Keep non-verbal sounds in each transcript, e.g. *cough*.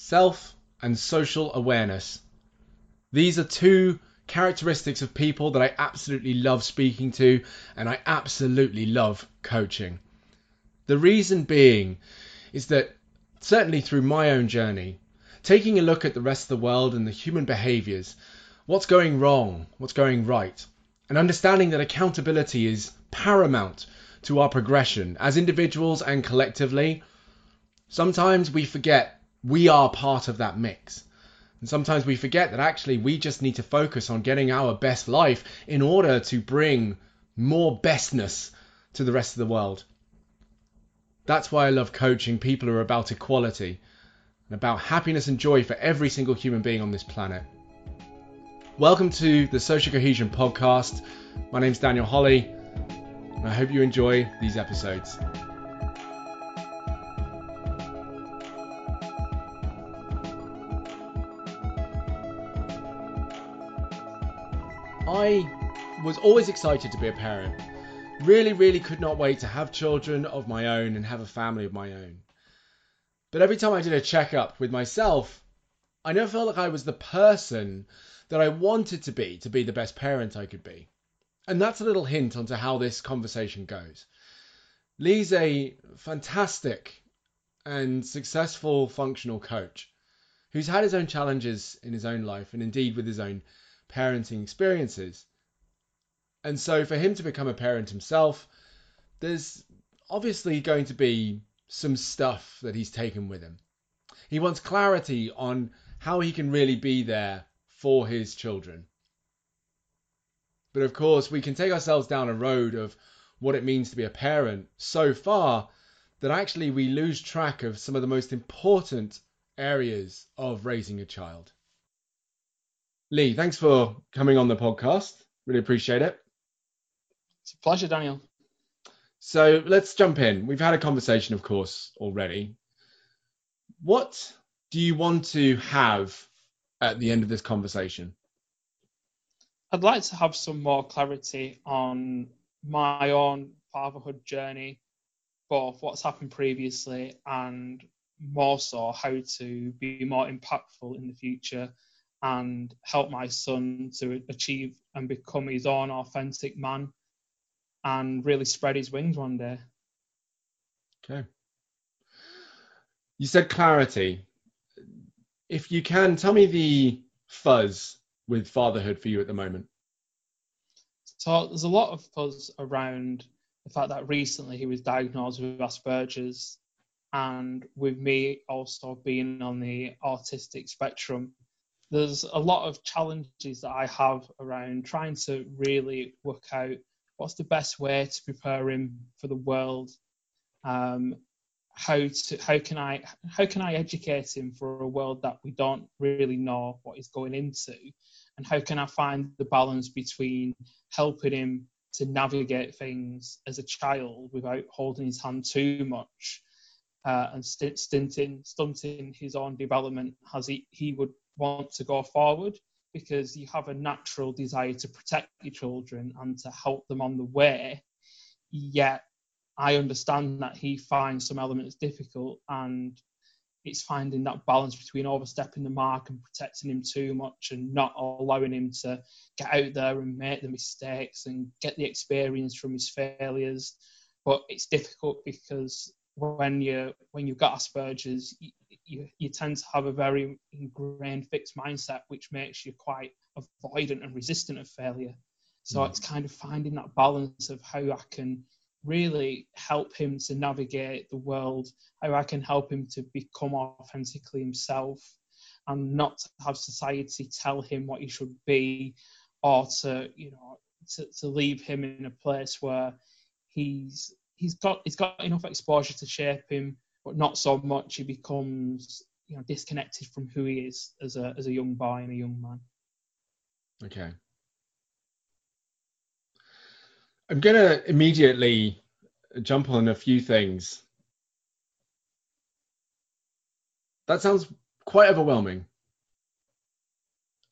self and social awareness. These are two characteristics of people that I absolutely love speaking to and I absolutely love coaching. The reason being is that certainly through my own journey, taking a look at the rest of the world and the human behaviors, what's going wrong, what's going right, and understanding that accountability is paramount to our progression as individuals and collectively, sometimes we forget we are part of that mix. And sometimes we forget that actually we just need to focus on getting our best life in order to bring more bestness to the rest of the world. That's why I love coaching people are about equality and about happiness and joy for every single human being on this planet. Welcome to the Social Cohesion Podcast. My name's Daniel Holley, and I hope you enjoy these episodes. I was always excited to be a parent. Really, really could not wait to have children of my own and have a family of my own. But every time I did a checkup with myself, I never felt like I was the person that I wanted to be to be the best parent I could be. And that's a little hint onto how this conversation goes. Lee's a fantastic and successful functional coach who's had his own challenges in his own life and indeed with his own parenting experiences. And so for him to become a parent himself, there's obviously going to be some stuff that he's taken with him. He wants clarity on how he can really be there for his children. But of course, we can take ourselves down a road of what it means to be a parent so far that actually we lose track of some of the most important areas of raising a child. Lee, thanks for coming on the podcast. Really appreciate it. It's a pleasure, Daniel. So let's jump in. We've had a conversation, of course, already. What do you want to have at the end of this conversation? I'd like to have some more clarity on my own fatherhood journey, both what's happened previously and more so how to be more impactful in the future and help my son to achieve and become his own authentic man and really spread his wings one day. Okay. You said clarity. If you can, tell me the fuzz with fatherhood for you at the moment. So there's a lot of fuzz around the fact that recently he was diagnosed with Asperger's, and with me also being on the autistic spectrum, there's a lot of challenges that I have around trying to really work out what's the best way to prepare him for the world. Um, how to how can I how can I educate him for a world that we don't really know what he's going into, and how can I find the balance between helping him to navigate things as a child without holding his hand too much uh, and st- stinting stunting his own development as he, he would want to go forward because you have a natural desire to protect your children and to help them on the way. Yet I understand that he finds some elements difficult and it's finding that balance between overstepping the mark and protecting him too much and not allowing him to get out there and make the mistakes and get the experience from his failures. But it's difficult because when you when you've got Asperger's, you, you, tend to have a very ingrained fixed mindset, which makes you quite avoidant and resistant of failure. So mm. it's kind of finding that balance of how I can really help him to navigate the world, how I can help him to become authentically himself and not have society tell him what he should be or to, you know, to, to leave him in a place where he's he's got he's got enough exposure to shape him, but not so much he becomes you know disconnected from who he is as a as a young boy and a young man. Okay. I'm gonna immediately jump on a few things. That sounds quite overwhelming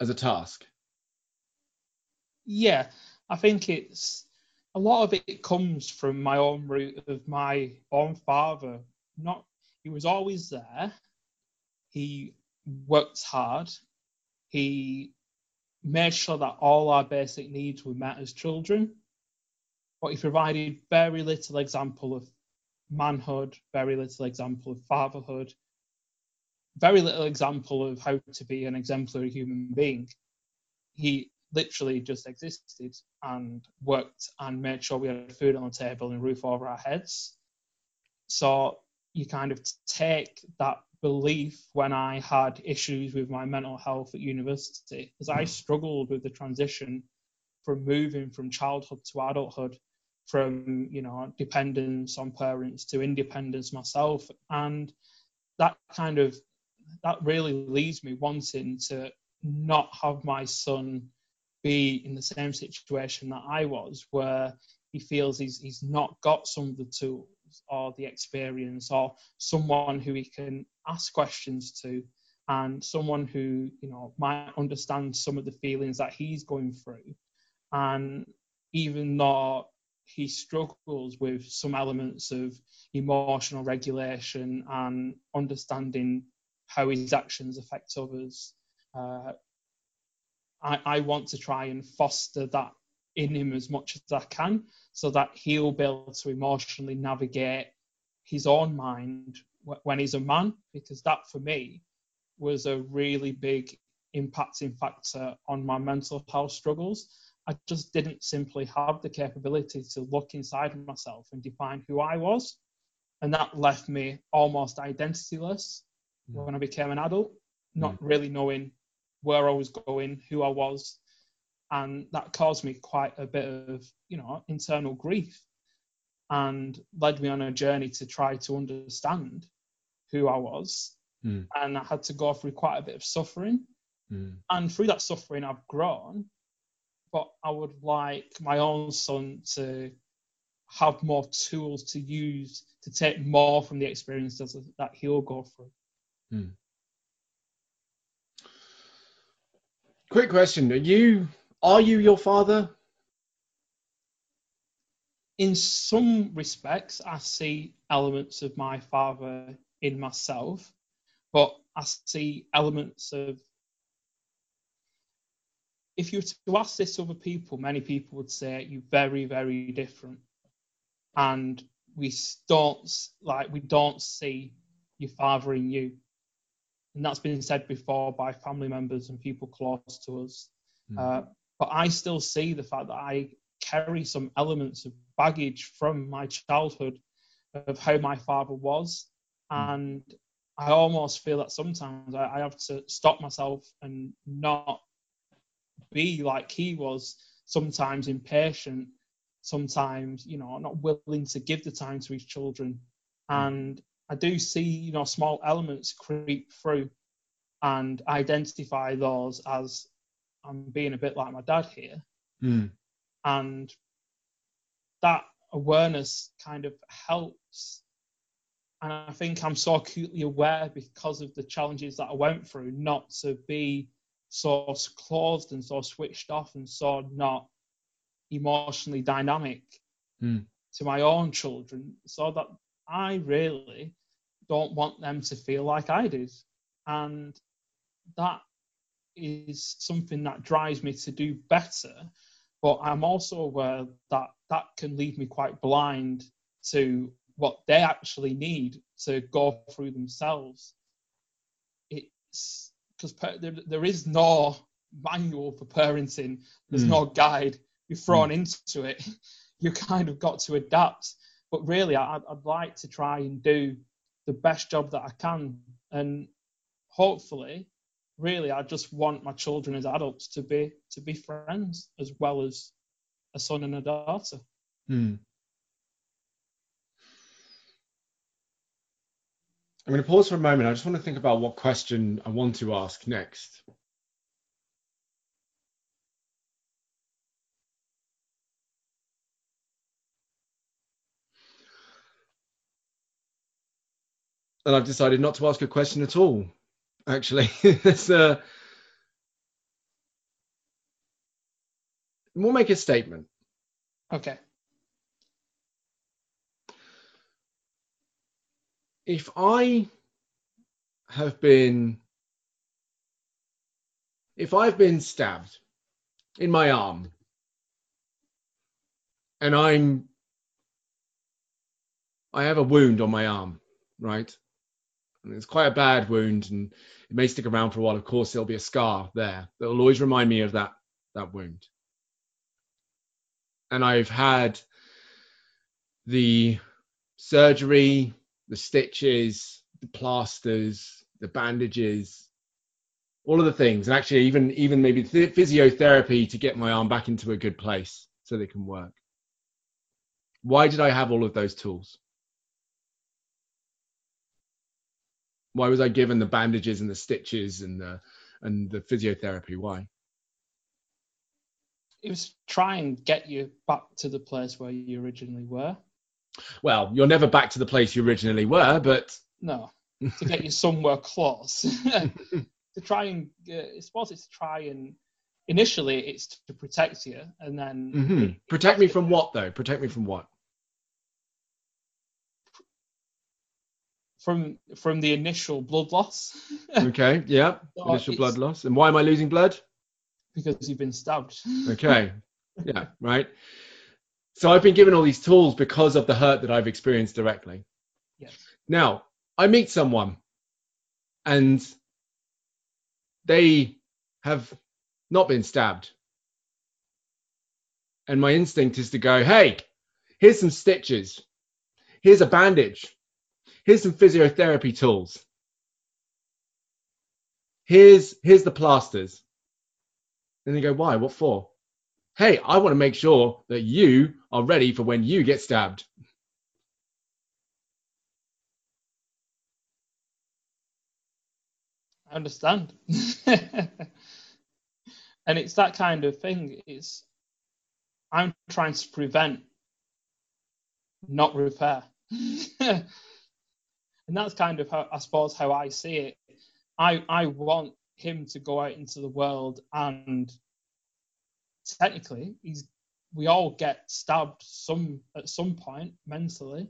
as a task. Yeah, I think it's a lot of it comes from my own root of my own father. Not he was always there. he worked hard. He made sure that all our basic needs were met as children, but he provided very little example of manhood, very little example of fatherhood, very little example of how to be an exemplary human being. He literally just existed and worked and made sure we had food on the table and roof over our heads. So you kind of take that belief when I had issues with my mental health at university, because I mm-hmm. struggled with the transition from moving from childhood to adulthood, from you know dependence on parents to independence myself, and that kind of that really leaves me wanting to not have my son be in the same situation that I was, where he feels he's he's not got some of the tools or the experience or someone who he can ask questions to and someone who you know might understand some of the feelings that he's going through. And even though he struggles with some elements of emotional regulation and understanding how his actions affect others uh, I, I want to try and foster that in him as much as I can so that he'll be able to emotionally navigate his own mind when he's a man, because that for me was a really big impacting factor on my mental health struggles. I just didn't simply have the capability to look inside myself and define who I was. And that left me almost identityless mm. when I became an adult, not mm. really knowing where I was going, who I was, and that caused me quite a bit of you know internal grief and led me on a journey to try to understand who I was mm. and I had to go through quite a bit of suffering mm. and through that suffering I've grown but I would like my own son to have more tools to use to take more from the experiences that he'll go through. Mm. Quick question: Are you are you your father? In some respects, I see elements of my father in myself, but I see elements of. If you were to ask this to other people, many people would say you're very, very different, and we don't like we don't see your father in you, and that's been said before by family members and people close to us. Mm. Uh, but I still see the fact that I carry some elements of baggage from my childhood of how my father was. Hmm. And I almost feel that sometimes I, I have to stop myself and not be like he was, sometimes impatient, sometimes, you know, not willing to give the time to his children. Hmm. And I do see, you know, small elements creep through and identify those as I'm being a bit like my dad here. Mm. And that awareness kind of helps. And I think I'm so acutely aware because of the challenges that I went through not to be so closed and so switched off and so not emotionally dynamic mm. to my own children so that I really don't want them to feel like I did. And that is something that drives me to do better. But I'm also aware that that can leave me quite blind to what they actually need to go through themselves. It's because there, there is no manual for parenting, there's mm. no guide. You're thrown mm. into it. *laughs* You kind of got to adapt. But really, I, I'd like to try and do the best job that I can. And hopefully, really I just want my children as adults to be to be friends as well as a son and a daughter. Hmm. I'm going to pause for a moment. I just want to think about what question I want to ask next. And I've decided not to ask a question at all actually. *laughs* it's uh, we'll make a statement. Okay. If I have been if I've been stabbed in my arm and I'm I have a wound on my arm, right? And it's quite a bad wound and it may stick around for a while. Of course, there'll be a scar there that will always remind me of that that wound. And I've had the surgery, the stitches, the plasters, the bandages, all of the things, and actually even even maybe th- physiotherapy to get my arm back into a good place so they can work. Why did I have all of those tools? Why was I given the bandages and the stitches and the and the physiotherapy? Why? It was try and get you back to the place where you originally were. Well, you're never back to the place you originally were, but No, to get you somewhere close. *laughs* to try and, uh, I suppose it's to try and, initially it's to protect you, and then Mhm. protect me from what though? Protect me from what? From from the initial blood loss *laughs* Okay, yeah, So initial blood loss. And why am I losing blood? because you've been stabbed. *laughs* Okay, yeah, right. So I've been given all these tools because of the hurt that I've experienced directly. Yes. Now I meet someone, and they have not been stabbed, and my instinct is to go, "Hey, here's some stitches, here's a bandage, here's some physiotherapy tools, here's here's the plasters." And they go, "Why? What for?" Hey, I want to make sure that you are ready for when you get stabbed. I understand. *laughs* and it's that kind of thing. It's I'm trying to prevent, not repair. *laughs* and that's kind of how I suppose how I see it. I I want him to go out into the world and technically he's we all get stabbed some at some point mentally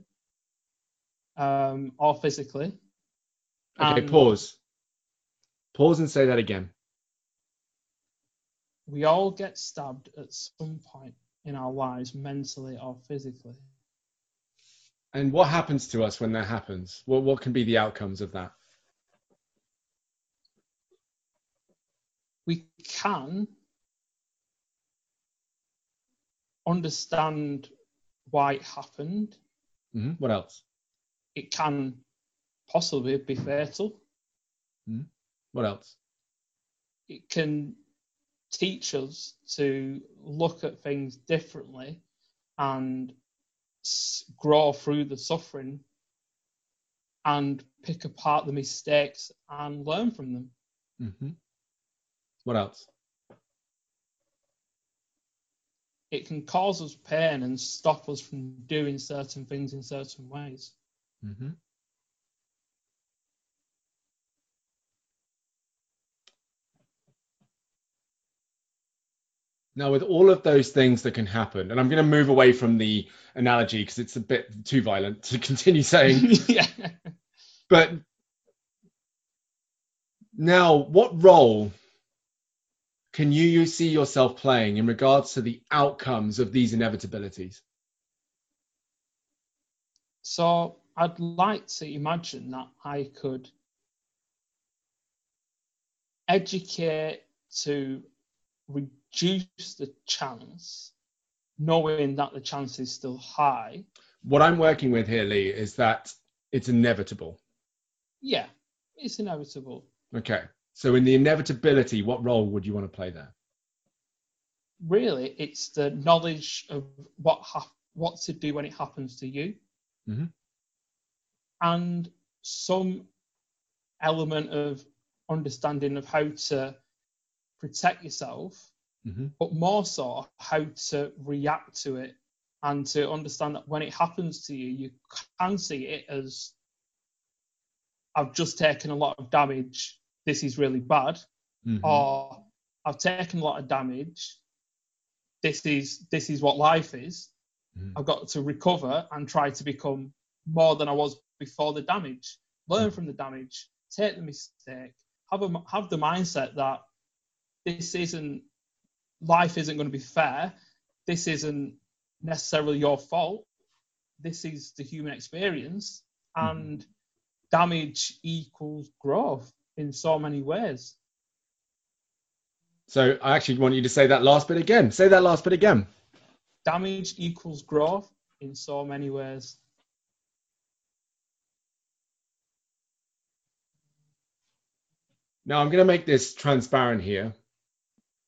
um, or physically. Okay, And- pause. Pause and say that again. we all get stabbed at some point in our lives, mentally or physically. And what happens to us when that happens? What what can be the outcomes of that? We can understand why it happened. hmm What else? It can possibly be fatal. What else? It can teach us to look at things differently and grow through the suffering and pick apart the mistakes and learn from them. hmm What else? it can cause us pain and stop us from doing certain things in certain ways. hmm Now, with all of those things that can happen, and I'm going to move away from the analogy because it's a bit too violent to *laughs* continue saying, *laughs* yeah. but now, what role can you, you see yourself playing in regards to the outcomes of these inevitabilities? So I'd like to imagine that I could educate to reduce the chance, knowing that the chance is still high. What I'm working with here, Lee, is that it's inevitable. Yeah, it's inevitable. Okay. So, in the inevitability, what role would you want to play there? Really, it's the knowledge of what hap- what to do when it happens to you, Mhm. and some element of understanding of how to protect yourself, hmm but more so how to react to it and to understand that when it happens to you, you can see it as I've just taken a lot of damage. This is really bad, hmm or I've taken a lot of damage. This is this is what life is. Mhm. I've got to recover and try to become more than I was before the damage. Learn from the damage take the mistake, have a have the mindset that this isn't life isn't going to be fair. This isn't necessarily your fault. This is the human experience, mm-hmm. and damage equals growth in so many ways. So I actually want you to say that last bit again. Say that last bit again. Damage equals growth in so many ways. Now I'm going to make this transparent here.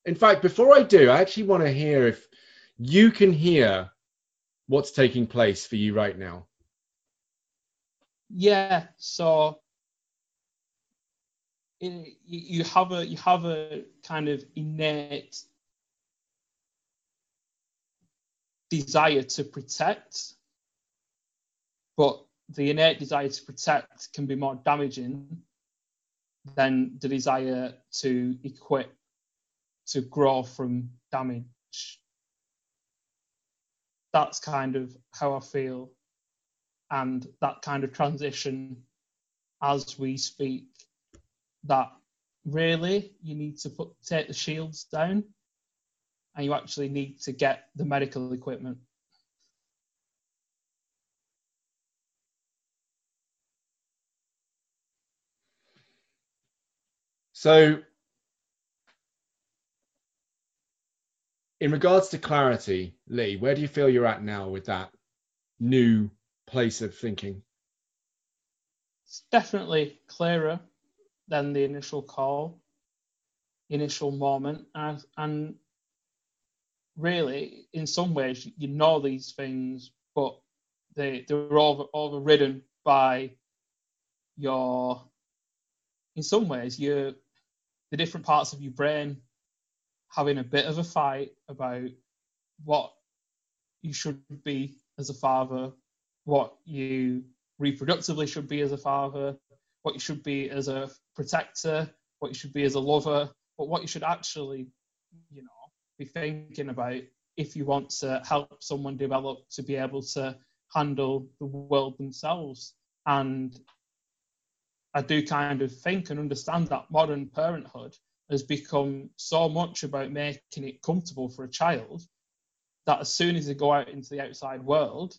In fact, before I do, I actually want to hear if you can hear what's taking place for you right now. Yeah, so it, you have a you have a kind of innate desire to protect, but the innate desire to protect can be more damaging than the desire to equip to grow from damage. That's kind of how I feel, and that kind of transition as we speak. That really you need to put take the shields down, and you actually need to get the medical equipment. So in regards to clarity, Lee, where do you feel you're at now with that new place of thinking? It's definitely clearer than the initial call, initial moment, and, and really, in some ways, you know these things, but they they're over, overridden by your, in some ways, your the different parts of your brain having a bit of a fight about what you should be as a father, what you reproductively should be as a father, what you should be as a protector, what you should be as a lover, but what you should actually, you know, be thinking about if you want to help someone develop to be able to handle the world themselves. And I do kind of think and understand that modern parenthood has become so much about making it comfortable for a child that as soon as they go out into the outside world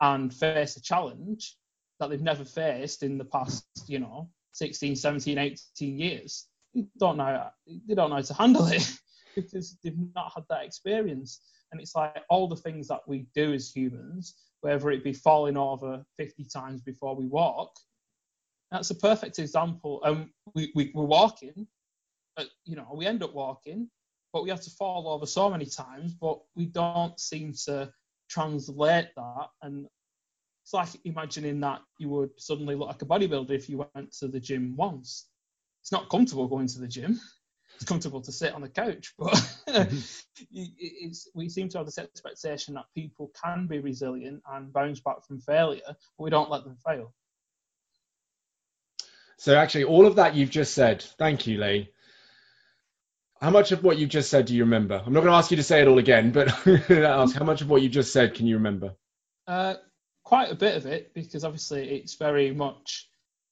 and face a challenge that they've never faced in the past, you know, 16, 17, 18 years, they don't know they don't know how to handle it *laughs* because they've not had that experience. And it's like all the things that we do as humans, whether it be falling over 50 times before we walk, that's a perfect example. And um, we, we, we're walking you know, we end up walking, but we have to fall over so many times, but we don't seem to translate that. And it's like imagining that you would suddenly look like a bodybuilder if you went to the gym once. It's not comfortable going to the gym. It's comfortable to sit on the couch, but *laughs* mm-hmm. we seem to have this expectation that people can be resilient and bounce back from failure, but we don't let them fail. So actually, all of that you've just said, thank you, Lee, how much of what you just said do you remember? I'm not going to ask you to say it all again, but *laughs* ask how much of what you just said can you remember? Uh, quite a bit of it, because obviously it's very much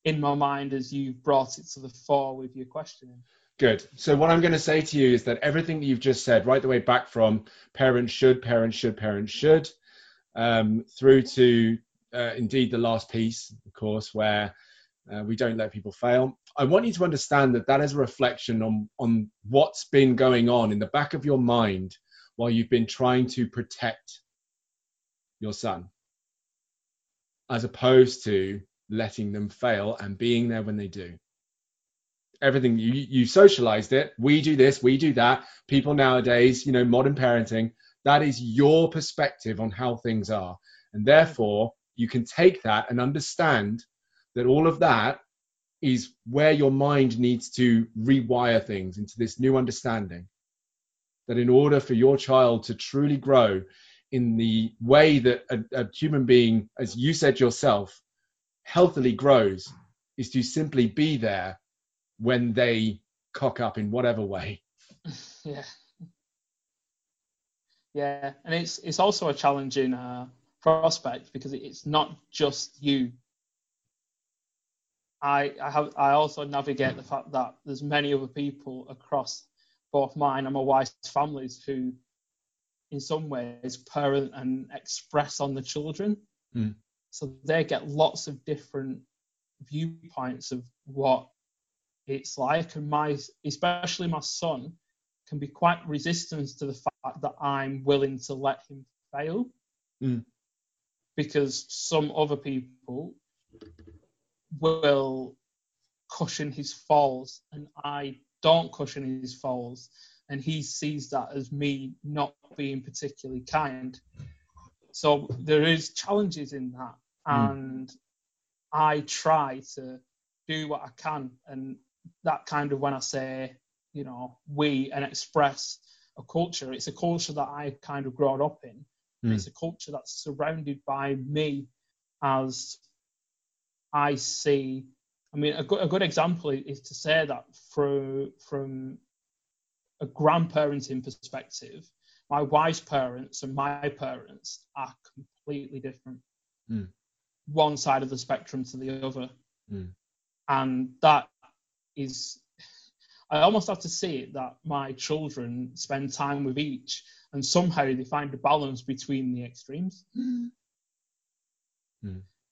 in my mind as you brought it to the fore with your questioning. Good. So what I'm going to say to you is that everything that you've just said, right the way back from parents should, parents should, parents should, um, through to uh, indeed the last piece, of course, where uh, we don't let people fail. I want you to understand that that is a reflection on, on what's been going on in the back of your mind while you've been trying to protect your son, as opposed to letting them fail and being there when they do. Everything you you socialized it. We do this, we do that. People nowadays, you know, modern parenting, that is your perspective on how things are. And therefore, you can take that and understand that all of that is where your mind needs to rewire things into this new understanding. That in order for your child to truly grow in the way that a, a human being, as you said yourself, healthily grows, is to simply be there when they cock up in whatever way. *laughs* Yeah. Yeah, and it's it's also a challenging uh, prospect because it's not just you I, I have I also navigate the fact that there's many other people across both mine and my wife's families who, in some ways, parent and express on the children. Mm. So they get lots of different viewpoints of what it's like, and my especially my son can be quite resistant to the fact that I'm willing to let him fail. Mm. Because some other people will cushion his falls and I don't cushion his falls and he sees that as me not being particularly kind. So there is challenges in that Mm. and I try to do what I can and that kind of when I say, you know, we and express a culture, it's a culture that I kind of grown up in. Mm. It's a culture that's surrounded by me as I see. I mean, a good, a good example is to say that from from a grandparenting perspective, my wife's parents and my parents are completely different. Mm. One side of the spectrum to the other, Mm. and that is. I almost have to see it that my children spend time with each, and somehow they find a balance between the extremes. Mm.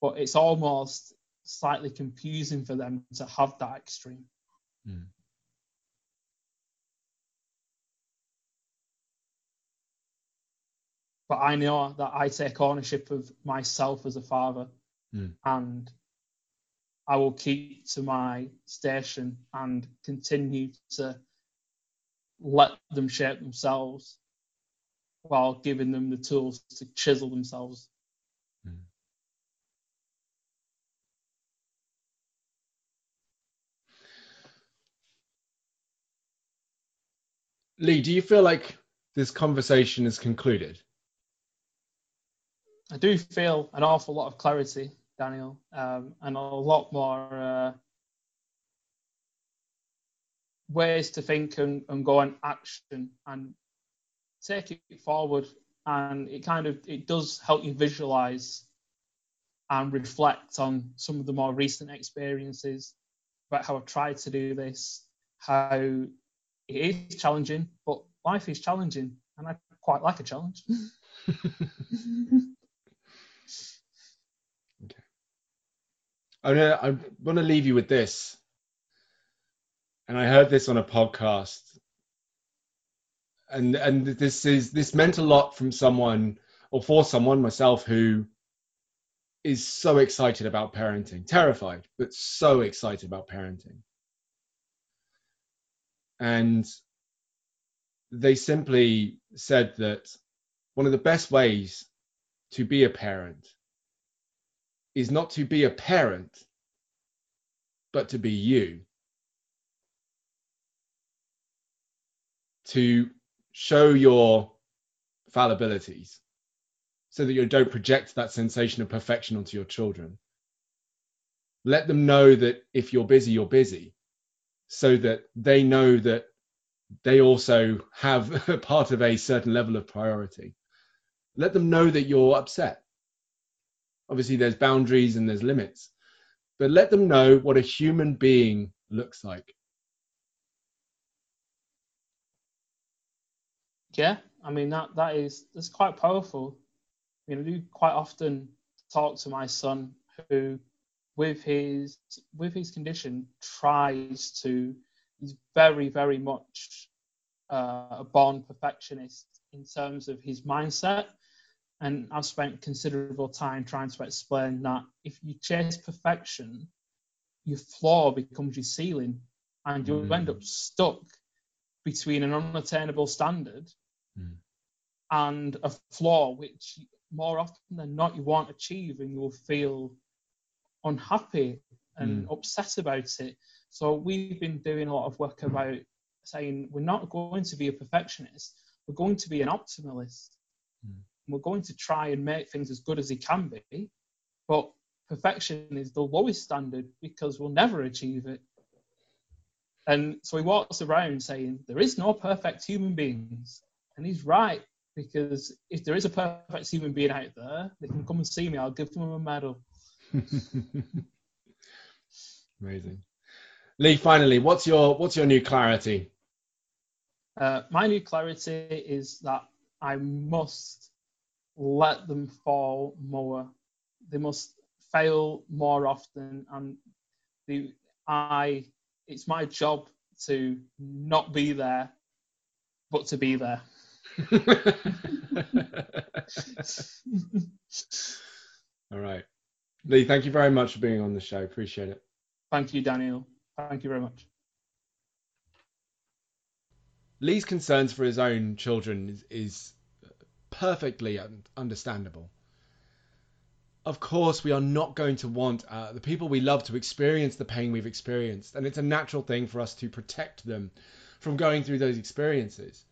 But it's almost slightly confusing for them to have that extreme. Mm. But I know that I take ownership of myself as a father, Mm. and I will keep to my station and continue to let them shape themselves while giving them the tools to chisel themselves. Lee, do you feel like this conversation is concluded? I do feel an awful lot of clarity, Daniel, um, and a lot more uh, ways to think and, and go on action and take it forward. And it kind of it does help you visualize and reflect on some of the more recent experiences about how I've tried to do this, how it is challenging, but life is challenging, and I quite like a challenge. *laughs* I'm gonna, I want to leave you with this. And I heard this on a podcast. And and this is this meant a lot from someone or for someone myself who is so excited about parenting, terrified, but so excited about parenting. And they simply said that one of the best ways to be a parent is not to be a parent, but to be you. To show your fallibilities so that you don't project that sensation of perfection onto your children. Let them know that if you're busy, you're busy, so that they know that they also have *laughs* a part of a certain level of priority. Let them know that you're upset obviously there's boundaries and there's limits but let them know what a human being looks like Yeah, I mean that that is that's quite powerful. You know, I do quite often talk to my son who, with his with his condition, tries to. He's very very much uh, a born perfectionist in terms of his mindset, and I've spent considerable time trying to explain that if you chase perfection, your floor becomes your ceiling, and you'll Mm. end up stuck between an unattainable standard Mm. and a flaw which more often than not you won't achieve and you'll feel unhappy and upset about it. So we've been doing a lot of work about saying we're not going to be a perfectionist, we're going to be an optimalist. Mm. We're going to try and make things as good as they can be, but perfection is the lowest standard because we'll never achieve it. And so he walks around saying, There is no perfect human beings. And he's right, because if there is a perfect human being out there, they can come and see me. I'll give them a medal. *laughs* Amazing. Lee, finally, what's your what's your new clarity? Uh, my new clarity is that I must let them fall more. They must fail more often, and the, I. It's my job to not be there, but to be there. *laughs* All right. Lee, thank you very much for being on the show. Appreciate it. Thank you, Daniel. Thank you very much. Lee's concerns for his own children is, is perfectly un- understandable. Of course, we are not going to want uh, the people we love to experience the pain we've experienced, and it's a natural thing for us to protect them from going through those experiences.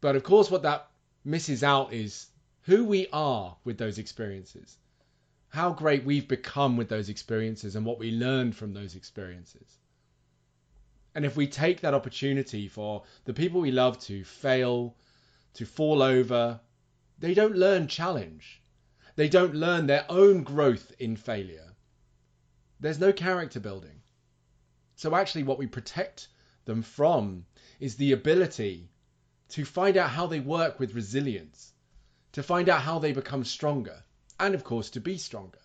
But of course, what that misses out is who we are with those experiences, how great we've become with those experiences, and what we learned from those experiences. And if we take that opportunity for the people we love to fail, to fall over, they don't learn challenge. They don't learn their own growth in failure. There's no character building. So, actually, what we protect them from is the ability to find out how they work with resilience, to find out how they become stronger, and of course, to be stronger.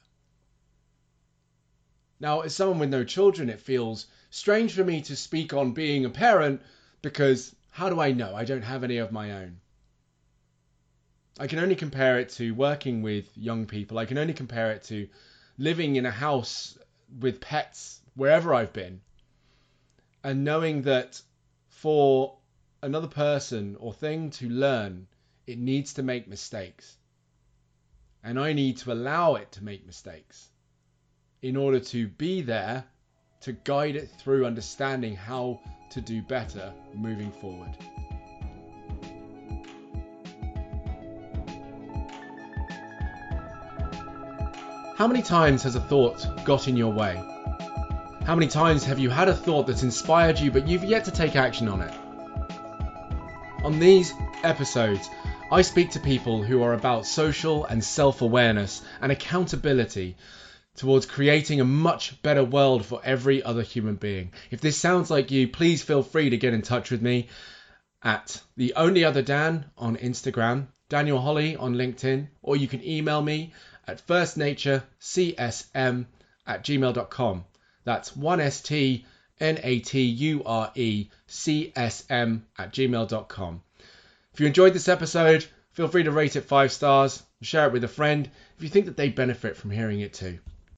Now, as someone with no children, it feels strange for me to speak on being a parent because how do I know? I don't have any of my own. I can only compare it to working with young people. I can only compare it to living in a house with pets wherever I've been and knowing that for another person or thing to learn, it needs to make mistakes. And I need to allow it to make mistakes in order to be there to guide it through understanding how to do better moving forward. How many times has a thought got in your way? How many times have you had a thought that's inspired you but you've yet to take action on it? On these episodes, I speak to people who are about social and self awareness and accountability towards creating a much better world for every other human being. If this sounds like you, please feel free to get in touch with me at the only other Dan on Instagram, Daniel Holley on LinkedIn, or you can email me at firstnaturecsm at gmail.com. That's 1st N-A-T-U-R-E-C-S-M at gmail.com. If you enjoyed this episode, feel free to rate it five stars, and share it with a friend if you think that they benefit from hearing it too.